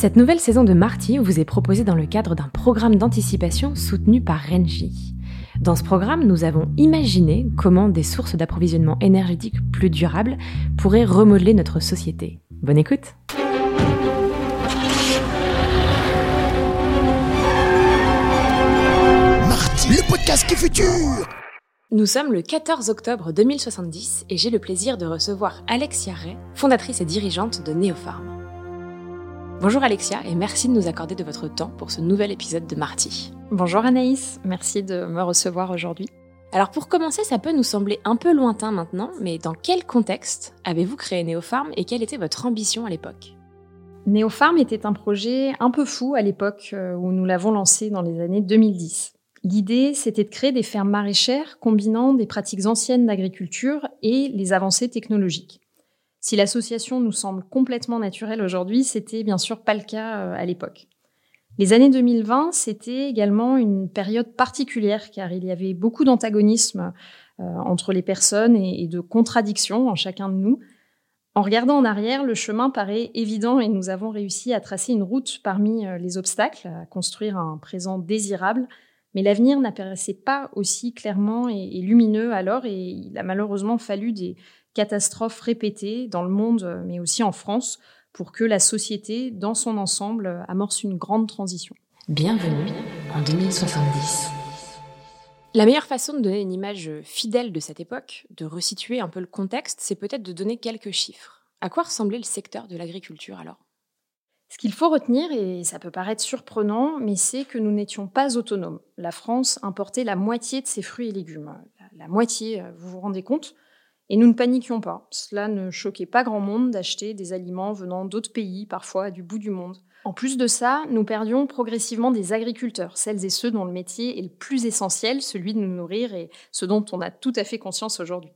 Cette nouvelle saison de Marty vous est proposée dans le cadre d'un programme d'anticipation soutenu par Renji. Dans ce programme, nous avons imaginé comment des sources d'approvisionnement énergétique plus durables pourraient remodeler notre société. Bonne écoute Marty, le podcast qui est futur Nous sommes le 14 octobre 2070 et j'ai le plaisir de recevoir Alexia Ray, fondatrice et dirigeante de Neopharm. Bonjour Alexia et merci de nous accorder de votre temps pour ce nouvel épisode de Marty. Bonjour Anaïs, merci de me recevoir aujourd'hui. Alors pour commencer, ça peut nous sembler un peu lointain maintenant, mais dans quel contexte avez-vous créé Neopharm et quelle était votre ambition à l'époque? Neopharm était un projet un peu fou à l'époque euh, où nous l'avons lancé dans les années 2010. L'idée, c'était de créer des fermes maraîchères combinant des pratiques anciennes d'agriculture et les avancées technologiques. Si l'association nous semble complètement naturelle aujourd'hui, c'était bien sûr pas le cas euh, à l'époque. Les années 2020, c'était également une période particulière car il y avait beaucoup d'antagonisme euh, entre les personnes et, de contradictions en chacun de nous. En regardant en arrière, le chemin paraît évident et nous avons réussi à tracer une route parmi euh, les obstacles, à construire un présent désirable. Mais l'avenir n'apparaissait pas aussi clairement et lumineux alors et il a malheureusement fallu des, catastrophes répétées dans le monde, mais aussi en France, pour que la société, dans son ensemble, amorce une grande transition. Bienvenue en 2070. La meilleure façon de donner une image fidèle de cette époque, de resituer un peu le contexte, c'est peut-être de donner quelques chiffres. À quoi ressemblait le secteur de l'agriculture alors? Ce qu'il faut retenir, et ça peut paraître surprenant, mais c'est que nous n'étions pas autonomes. La France importait la moitié de ses fruits et légumes. La moitié, vous vous rendez compte? Et nous ne paniquions pas. Cela ne choquait pas grand monde d'acheter des aliments venant d'autres pays, parfois du bout du monde. En plus de ça, nous perdions progressivement des agriculteurs, celles et ceux dont le métier est le plus essentiel, celui de nous nourrir et ce dont on a tout à fait conscience aujourd'hui.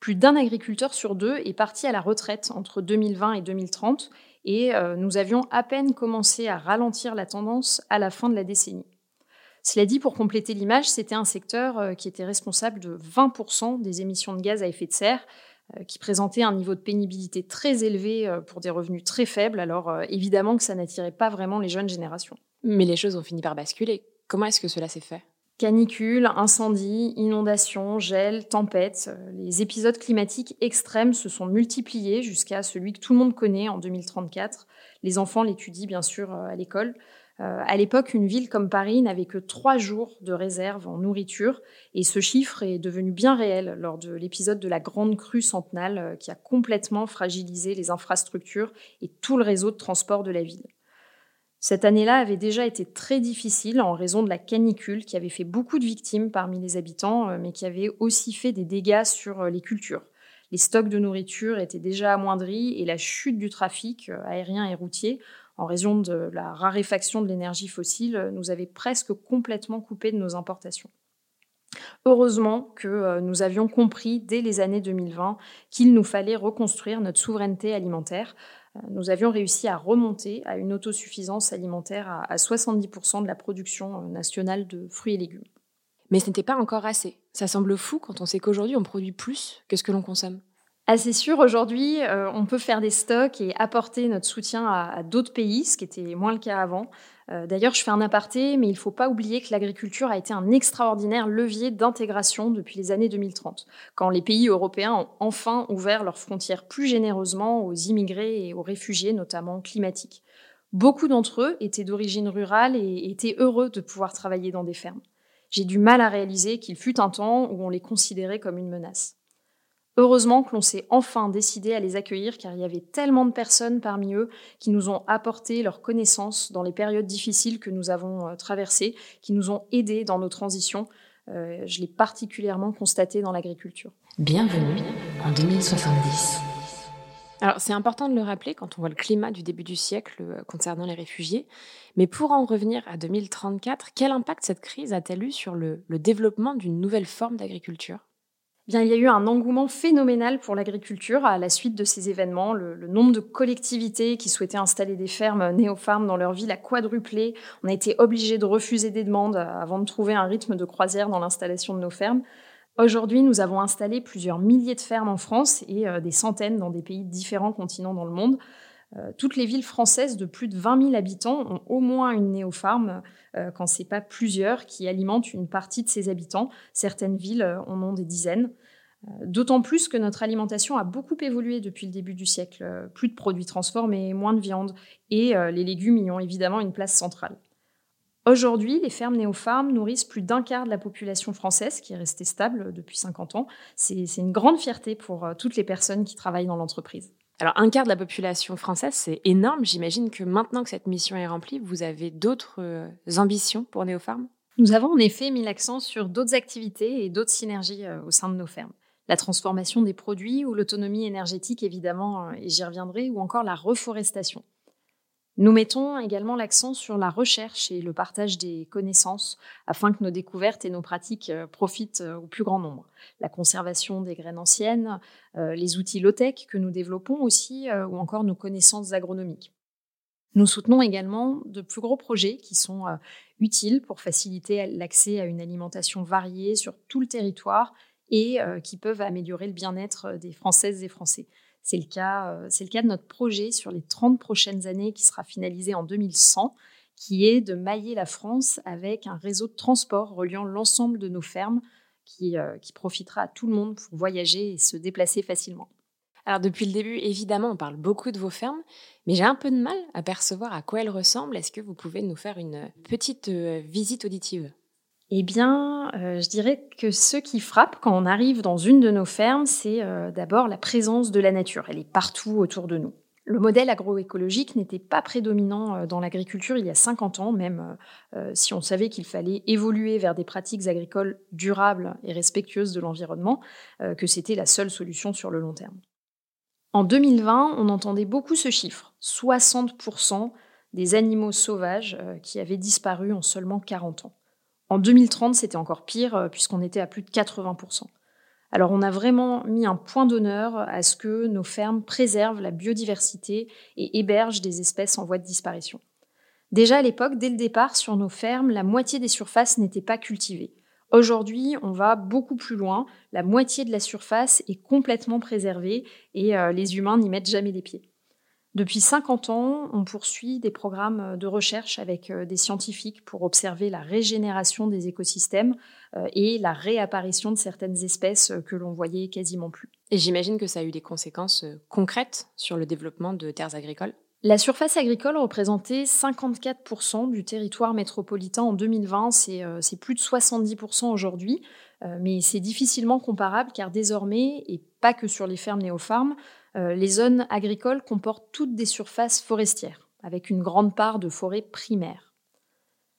Plus d'un agriculteur sur deux est parti à la retraite entre 2020 et 2030 et euh, nous avions à peine commencé à ralentir la tendance à la fin de la décennie. Cela dit, pour compléter l'image, c'était un secteur euh, qui était responsable de 20% des émissions de gaz à effet de serre, euh, qui présentait un niveau de pénibilité très élevé euh, pour des revenus très faibles. Alors évidemment que ça n'attirait pas vraiment les jeunes générations. Mais les choses ont fini par basculer. Comment est-ce que cela s'est fait? Canicules, incendies, inondations, gel, tempêtes, les épisodes climatiques extrêmes se sont multipliés jusqu'à celui que tout le monde connaît en 2034. Les enfants l'étudient bien sûr à l'école. Euh, à l'époque, une ville comme Paris n'avait que trois jours de réserve en nourriture, et ce chiffre est devenu bien réel lors de l'épisode de la grande crue centenale euh, qui a complètement fragilisé les infrastructures et tout le réseau de transport de la ville. Cette année-là avait déjà été très difficile en raison de la canicule qui avait fait beaucoup de victimes parmi les habitants, euh, mais qui avait aussi fait des dégâts sur les cultures. Les stocks de nourriture étaient déjà amoindris et la chute du trafic aérien et routier en raison de la raréfaction de l'énergie fossile, nous avait presque complètement coupé de nos importations. Heureusement que euh, nous avions compris dès les années 2020 qu'il nous fallait reconstruire notre souveraineté alimentaire. Euh, nous avions réussi à remonter à une autosuffisance alimentaire à 70% de la production euh, nationale de fruits et légumes. Mais ce n'était pas encore assez. Ça semble fou quand on sait qu'aujourd'hui on produit plus que ce que l'on consomme. Assez sûr, aujourd'hui, euh, on peut faire des stocks et apporter notre soutien à, d'autres pays, ce qui était moins le cas avant. Euh, d'ailleurs, je fais un aparté, mais il ne faut pas oublier que l'agriculture a été un extraordinaire levier d'intégration depuis les années 2030, quand les pays européens ont enfin ouvert leurs frontières plus généreusement aux immigrés et aux réfugiés, notamment climatiques. Beaucoup d'entre eux étaient d'origine rurale et étaient heureux de pouvoir travailler dans des fermes. J'ai du mal à réaliser qu'il fut un temps où on les considérait comme une menace. Heureusement que l'on s'est enfin décidé à les accueillir car il y avait tellement de personnes parmi eux qui nous ont apporté leurs connaissances dans les périodes difficiles que nous avons euh, traversées, qui nous ont aidés dans nos transitions. Euh, je l'ai particulièrement constaté dans l'agriculture. Bienvenue en 2070. Alors c'est important de le rappeler quand on voit le climat du début du siècle euh, concernant les réfugiés, mais pour en revenir à 2034, quel impact cette crise a-t-elle eu sur le développement d'une nouvelle forme d'agriculture? Bien, il y a eu un engouement phénoménal pour l'agriculture à la suite de ces événements. Le, nombre de collectivités qui souhaitaient installer des fermes néopharmes dans leur ville a quadruplé. On a été obligé de refuser des demandes avant de trouver un rythme de croisière dans l'installation de nos fermes. Aujourd'hui, nous avons installé plusieurs milliers de fermes en France et euh, des centaines dans des pays différents continents dans le monde. Toutes les villes françaises de plus de 20 000 habitants ont au moins une néopharme, quand ce n'est pas plusieurs, qui alimentent une partie de ses habitants. Certaines villes en ont des dizaines. D'autant plus que notre alimentation a beaucoup évolué depuis le début du siècle. Plus de produits transformés, moins de viande, et les légumes y ont évidemment une place centrale. Aujourd'hui, les fermes néopharmes nourrissent plus d'un quart de la population française, qui est restée stable depuis 50 ans. C'est une grande fierté pour euh, toutes les personnes qui travaillent dans l'entreprise. Alors, un quart de la population française, c'est énorme. J'imagine que maintenant que cette mission est remplie, vous avez d'autres euh, ambitions pour Néopharm Nous avons en effet mis l'accent sur d'autres activités et d'autres synergies euh, au sein de nos fermes. La transformation des produits ou l'autonomie énergétique, évidemment, et j'y reviendrai, ou encore la reforestation. Nous mettons également l'accent sur la recherche et le partage des connaissances afin que nos découvertes et nos pratiques euh, profitent euh, au plus grand nombre. La conservation des graines anciennes, euh, les outils low-tech que nous développons aussi, ou encore nos connaissances agronomiques. Nous soutenons également de plus gros projets qui sont utiles pour faciliter l'accès à une alimentation variée sur tout le territoire et qui peuvent améliorer le bien-être des Françaises et Français. C'est le, cas, euh, c'est le cas de notre projet sur les 30 prochaines années qui sera finalisé en 2100, qui est de mailler la France avec un réseau de transport reliant l'ensemble de nos fermes qui, euh, qui profitera à tout le monde pour voyager et se déplacer facilement. Alors depuis le début, évidemment, on parle beaucoup de vos fermes, mais j'ai un peu de mal à percevoir à quoi elles ressemblent. Est-ce que vous pouvez nous faire une petite euh, visite auditive? Eh bien, euh, je dirais que ce qui frappe quand on arrive dans une de nos fermes, c'est euh, d'abord la présence de la nature. Elle est partout autour de nous. Le modèle agroécologique n'était pas prédominant euh, dans l'agriculture il y a 50 ans, même si on savait qu'il fallait évoluer vers des pratiques agricoles durables et respectueuses de l'environnement, que c'était la seule solution sur le long terme. En 2020, on entendait beaucoup ce chiffre, 60% des animaux sauvages qui avaient disparu en seulement 40 ans. En 2030, c'était encore pire, euh, puisqu'on était à plus de 80%. Alors on a vraiment mis un point d'honneur à ce que nos fermes préservent la biodiversité et hébergent des espèces en voie de disparition. Déjà à l'époque, dès le départ, sur nos fermes, la moitié des surfaces n'étaient pas cultivées. Aujourd'hui, on va beaucoup plus loin. La moitié de la surface est complètement préservée et euh, les humains n'y mettent jamais les pieds. Depuis 50 ans, on poursuit des programmes de recherche avec euh, des scientifiques pour observer la régénération des écosystèmes euh, et la réapparition de certaines espèces euh, que l'on voyait quasiment plus. Et j'imagine que ça a eu des conséquences concrètes sur le développement de terres agricoles? La surface agricole représentait 54% du territoire métropolitain en 2020, c'est plus de 70% aujourd'hui, mais c'est difficilement comparable car désormais, et pas que sur les fermes néopharmes, euh, les zones agricoles comportent toutes des surfaces forestières, avec une grande part de forêt primaire.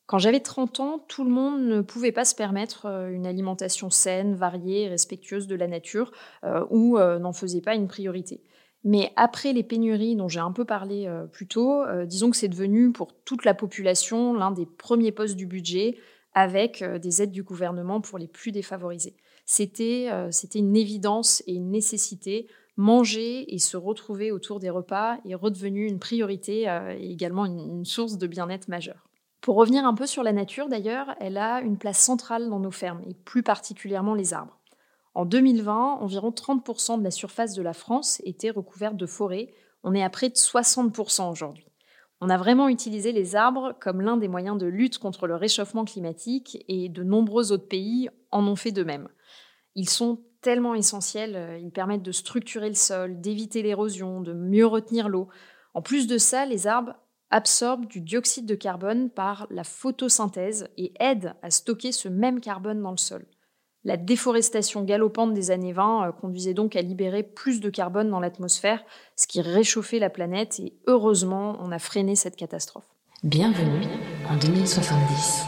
Quand j'avais 30 ans, tout le monde ne pouvait pas se permettre euh, une alimentation saine, variée respectueuse de la nature, euh, ou n'en faisait pas une priorité. Mais après les pénuries dont j'ai un peu parlé plus tôt, disons que c'est devenu pour toute la population l'un des premiers postes du budget, avec des aides du gouvernement pour les plus défavorisés. C'était une évidence et une nécessité manger et se retrouver autour des repas est redevenu une priorité euh, et également une, source de bien-être majeure. Pour revenir un peu sur la nature d'ailleurs, elle a une place centrale dans nos fermes et plus particulièrement les arbres. En 2020, environ 30% de la surface de la France était recouverte de forêts. On est à près de 60% aujourd'hui. On a vraiment utilisé les arbres comme l'un des moyens de lutte contre le réchauffement climatique et de nombreux autres pays en ont fait de même. Ils sont tellement essentiels. Euh, ils permettent de structurer le sol, d'éviter l'érosion, de mieux retenir l'eau. En plus de ça, les arbres absorbent du dioxyde de carbone par la photosynthèse et aident à stocker ce même carbone dans le sol. La déforestation galopante des années 20 euh, conduisait donc à libérer plus de carbone dans l'atmosphère, ce qui réchauffait la planète et heureusement, on a freiné cette catastrophe. Bienvenue en 2070.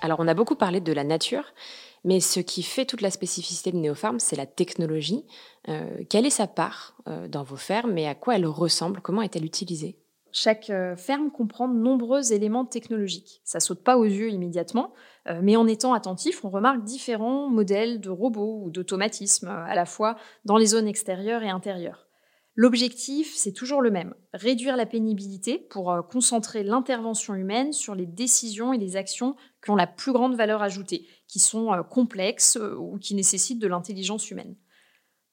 Alors on a beaucoup parlé de la nature, mais ce qui fait toute la spécificité de Néopharm, c'est la technologie. Euh, quelle est sa part euh, dans vos fermes et à quoi elle ressemble? Comment est-elle utilisée? Chaque euh, ferme comprend de nombreux éléments technologiques. Ça saute pas aux yeux immédiatement, mais en étant attentif, on remarque différents modèles de robots ou d'automatismes, à la fois dans les zones extérieures et intérieures. L'objectif, c'est toujours le même, réduire la pénibilité pour concentrer l'intervention humaine sur les décisions et les actions qui ont la plus grande valeur ajoutée, qui sont euh, complexes euh, ou qui nécessitent de l'intelligence humaine.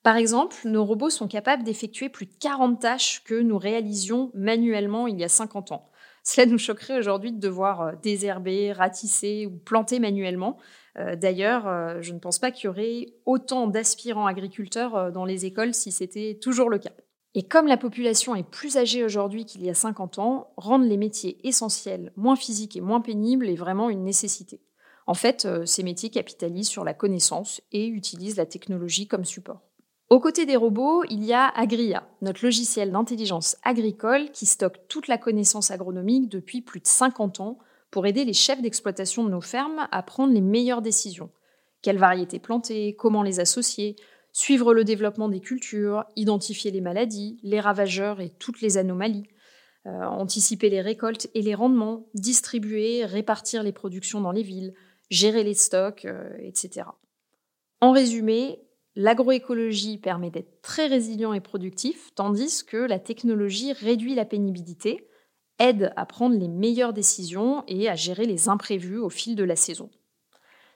Par exemple, nos robots sont capables d'effectuer plus de 40 tâches que nous réalisions manuellement il y a 50 ans. Cela nous choquerait aujourd'hui de devoir euh, désherber, ratisser ou planter manuellement. Euh, d'ailleurs, euh, je ne pense pas qu'il y aurait autant d'aspirants agriculteurs dans les écoles si c'était toujours le cas. Et comme la population est plus âgée aujourd'hui qu'il y a 50 ans, rendre les métiers essentiels moins physiques et moins pénibles est vraiment une nécessité. En fait, ces métiers capitalisent sur la connaissance et utilisent la technologie comme support. Aux côtés des robots, il y a Agria, notre logiciel d'intelligence agricole qui stocke toute la connaissance agronomique depuis plus de 50 ans pour aider les chefs d'exploitation de nos fermes à prendre les meilleures décisions. Quelles variétés planter, comment les associer, suivre le développement des cultures, identifier les maladies, les ravageurs et toutes les anomalies, euh, anticiper les récoltes et les rendements, distribuer, répartir les productions dans les villes, gérer les stocks, euh, etc. En résumé, L'agroécologie permet d'être très résilient et productif, tandis que la technologie réduit la pénibilité, aide à prendre les meilleures décisions et à gérer les imprévus au fil de la saison.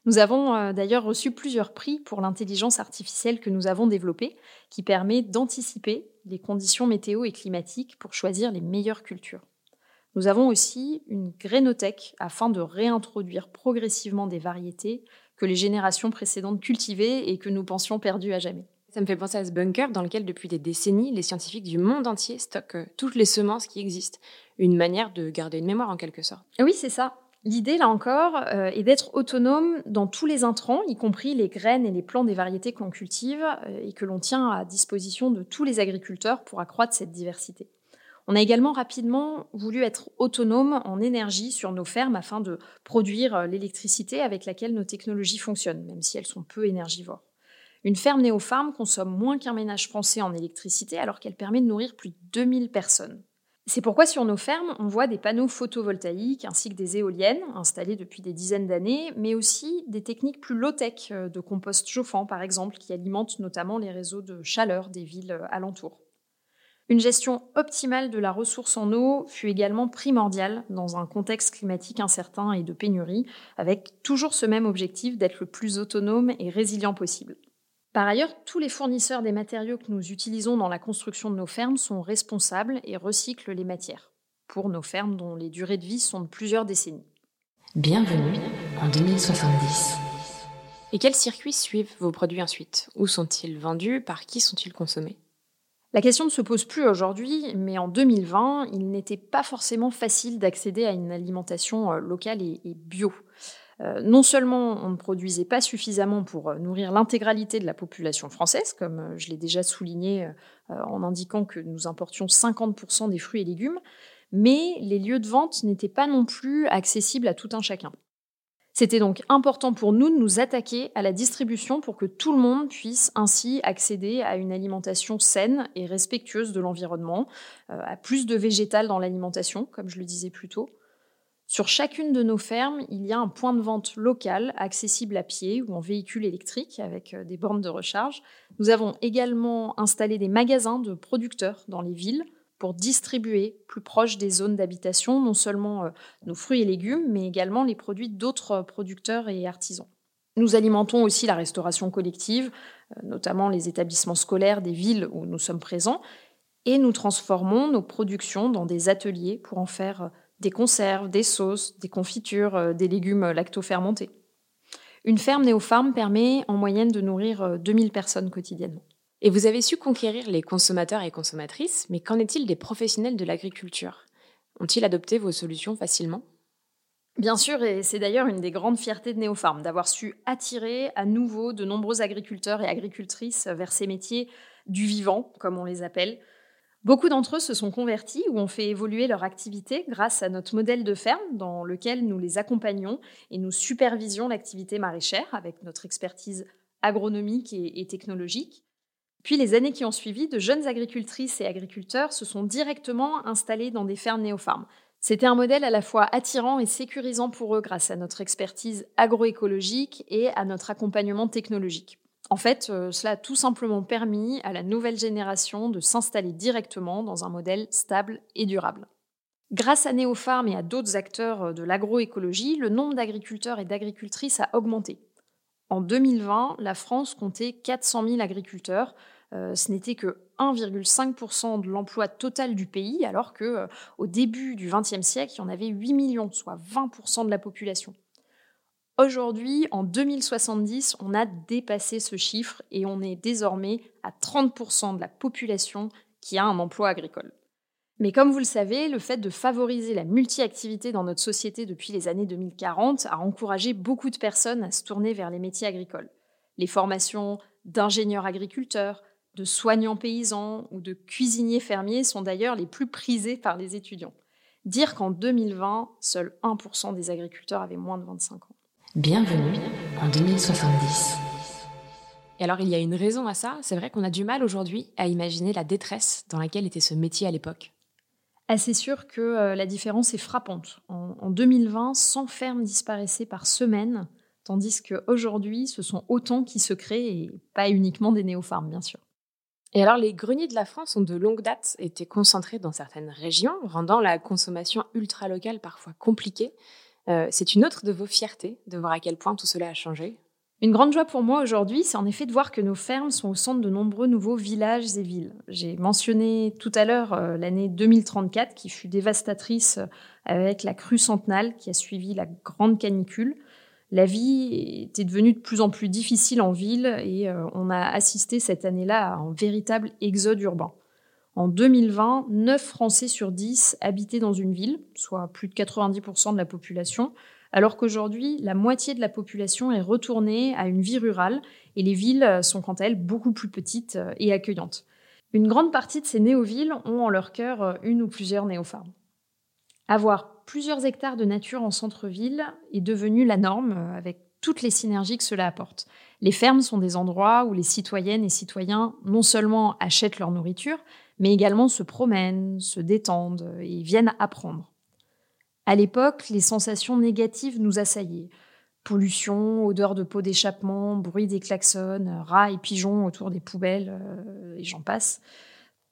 Nous avons euh, d'ailleurs reçu plusieurs prix pour l'intelligence artificielle que nous avons développée, qui permet d'anticiper les conditions météo et climatiques pour choisir les meilleures cultures. Nous avons aussi une grénothèque afin de réintroduire progressivement des variétés que les générations précédentes cultivaient et que nous pensions perdues à jamais. Ça me fait penser à ce bunker dans lequel, depuis des décennies, les scientifiques du monde entier stockent euh, toutes les semences qui existent. Une manière de garder une mémoire en quelque sorte. Oui, c'est ça. L'idée, là encore, euh, est d'être autonome dans tous les intrants, y compris les graines et les plants des variétés que l'on cultive euh, et que l'on tient à disposition de tous les agriculteurs pour accroître cette diversité. On a également rapidement voulu être autonome en énergie sur nos fermes afin de produire euh, l'électricité avec laquelle nos technologies fonctionnent, même si elles sont peu énergivores. Une ferme néopharme consomme moins qu'un ménage français en électricité alors qu'elle permet de nourrir plus de 2000 personnes. C'est pourquoi sur nos fermes, on voit des panneaux photovoltaïques ainsi que des éoliennes installées depuis des dizaines d'années, mais aussi des techniques plus low-tech euh, de compost chauffant par exemple qui alimentent notamment les réseaux de chaleur des villes euh, alentours. Une gestion optimale de la ressource en eau fut également primordiale dans un contexte climatique incertain et de pénurie, avec toujours ce même objectif d'être le plus autonome et résilient possible. Par ailleurs, tous les fournisseurs des matériaux que nous utilisons dans la construction de nos fermes sont responsables et recyclent les matières, pour nos fermes dont les durées de vie sont de plusieurs décennies. Bienvenue en 2070. Et quels circuits suivent vos produits ensuite? Où sont-ils vendus? Par qui sont-ils consommés? La question ne se pose plus aujourd'hui, mais en 2020, il n'était pas forcément facile d'accéder à une alimentation euh, locale et, bio. Euh, non seulement on ne produisait pas suffisamment pour euh, nourrir l'intégralité de la population française, comme je l'ai déjà souligné en indiquant que nous importions 50% des fruits et légumes, mais les lieux de vente n'étaient pas non plus accessibles à tout un chacun. C'était donc important pour nous de nous attaquer à la distribution pour que tout le monde puisse ainsi accéder à une alimentation saine et respectueuse de l'environnement, euh, à plus de végétal dans l'alimentation, comme je le disais plus tôt. Sur chacune de nos fermes, il y a un point de vente local accessible à pied ou en véhicule électrique avec euh, des bornes de recharge. Nous avons également installé des magasins de producteurs dans les villes pour distribuer plus proche des zones d'habitation non seulement euh, nos fruits et légumes, mais également les produits d'autres producteurs et artisans. Nous alimentons aussi la restauration collective, euh, notamment les établissements scolaires des villes où nous sommes présents, et nous transformons nos productions dans des ateliers pour en faire euh, des conserves, des sauces, des confitures, des légumes lactofermentés. Une ferme néopharme permet en moyenne de nourrir 2000 personnes quotidiennement. Et vous avez su conquérir les consommateurs et consommatrices, mais qu'en est-il des professionnels de l'agriculture? Ont-ils adopté vos solutions facilement? Bien sûr, et c'est d'ailleurs une des grandes fiertés de Néopharm, d'avoir su attirer à nouveau de nombreux agriculteurs et agricultrices vers ces métiers du vivant, comme on les appelle. Beaucoup d'entre eux se sont convertis ou ont fait évoluer leur activité grâce à notre modèle de ferme dans lequel nous les accompagnons et nous supervisions l'activité maraîchère avec notre expertise agronomique et, technologique. Puis les années qui ont suivi, de jeunes agricultrices et agriculteurs se sont directement installés dans des fermes néopharmes. C'était un modèle à la fois attirant et sécurisant pour eux grâce à notre expertise agroécologique et à notre accompagnement technologique. En fait, euh, cela a tout simplement permis à la nouvelle génération de s'installer directement dans un modèle stable et durable. Grâce à Néopharm et à d'autres acteurs euh, de l'agroécologie, le nombre d'agriculteurs et d'agricultrices a augmenté. En 2020, la France comptait 400 000 agriculteurs, Euh, ce n'était que 1,5% de l'emploi total du pays, alors que euh, au début du XXe siècle, il y en avait 8 millions, soit 20% de la population. Aujourd'hui, en 2070, on a dépassé ce chiffre et on est désormais à 30% de la population qui a un emploi agricole. Mais comme vous le savez, le fait de favoriser la multi-activité dans notre société depuis les années 2040 a encouragé beaucoup de personnes à se tourner vers les métiers agricoles. Les formations d'ingénieurs agriculteurs, de soignants paysans ou de cuisiniers fermiers sont d'ailleurs les plus prisées par les étudiants. Dire qu'en 2020, seul 1% des agriculteurs avaient moins de 25 ans. Bienvenue en 2070. Et alors il y a une raison à ça, c'est vrai qu'on a du mal aujourd'hui à imaginer la détresse dans laquelle était ce métier à l'époque. Ah, c'est sûr que euh, la différence est frappante. En, en 2020, 100 fermes disparaissaient par semaine, tandis qu'aujourd'hui, ce sont autant qui se créent et pas uniquement des néopharmes, bien sûr. Et alors, les greniers de la France ont de longue date été concentrés dans certaines régions, rendant la consommation ultra-locale parfois compliquée. Euh, c'est une autre de vos fiertés de voir à quel point tout cela a changé? Une grande joie pour moi aujourd'hui, c'est en effet de voir que nos fermes sont au centre de nombreux nouveaux villages et villes. J'ai mentionné tout à l'heure euh, l'année 2034 qui fut dévastatrice euh, avec la crue centenale qui a suivi la grande canicule la vie était devenue de plus en plus difficile en ville et euh, on a assisté cette année-là à un véritable exode urbain. En 2020, 9 Français sur 10 habitaient dans une ville, soit plus de 90% de la population, alors qu'aujourd'hui, la moitié de la population est retournée à une vie rurale et les villes sont quant à elles beaucoup plus petites euh, et accueillantes. Une grande partie de ces néo-villes ont en leur cœur euh, une ou plusieurs néopharmes. Avoir plusieurs hectares de nature en centre-ville est devenu la norme euh, avec toutes les synergies que cela apporte. Les fermes sont des endroits où les citoyennes et citoyens non seulement achètent leur nourriture, mais également se promènent, se détendent et viennent apprendre. À l'époque, les sensations négatives nous assaillaient. Pollution, odeur de peau d'échappement, bruit des klaxons, rats et pigeons autour des poubelles, euh, et j'en passe.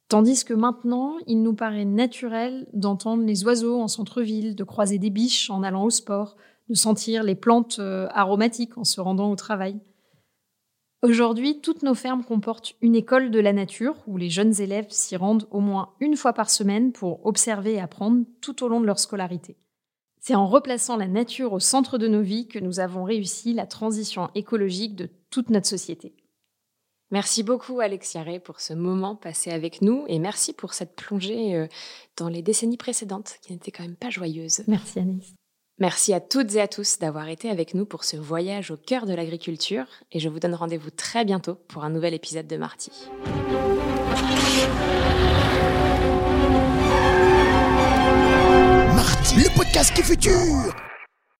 Tandis que maintenant, il nous paraît naturel d'entendre les oiseaux en centre-ville, de croiser des biches en allant au sport, de sentir les plantes euh, aromatiques en se rendant au travail. Aujourd'hui, toutes nos fermes comportent une école de la nature où les jeunes élèves s'y rendent au moins une fois par semaine pour observer et apprendre tout au long de leur scolarité. C'est en replaçant la nature au centre de nos vies que nous avons réussi la transition écologique de toute notre société. Merci beaucoup Alexia Ray pour ce moment passé avec nous et merci pour cette plongée euh, dans les décennies précédentes qui n'étaient quand même pas joyeuses. Merci Anis. Merci à toutes et à tous d'avoir été avec nous pour ce voyage au cœur de l'agriculture et je vous donne rendez-vous très bientôt pour un nouvel épisode de Marty. Le podcast qui futur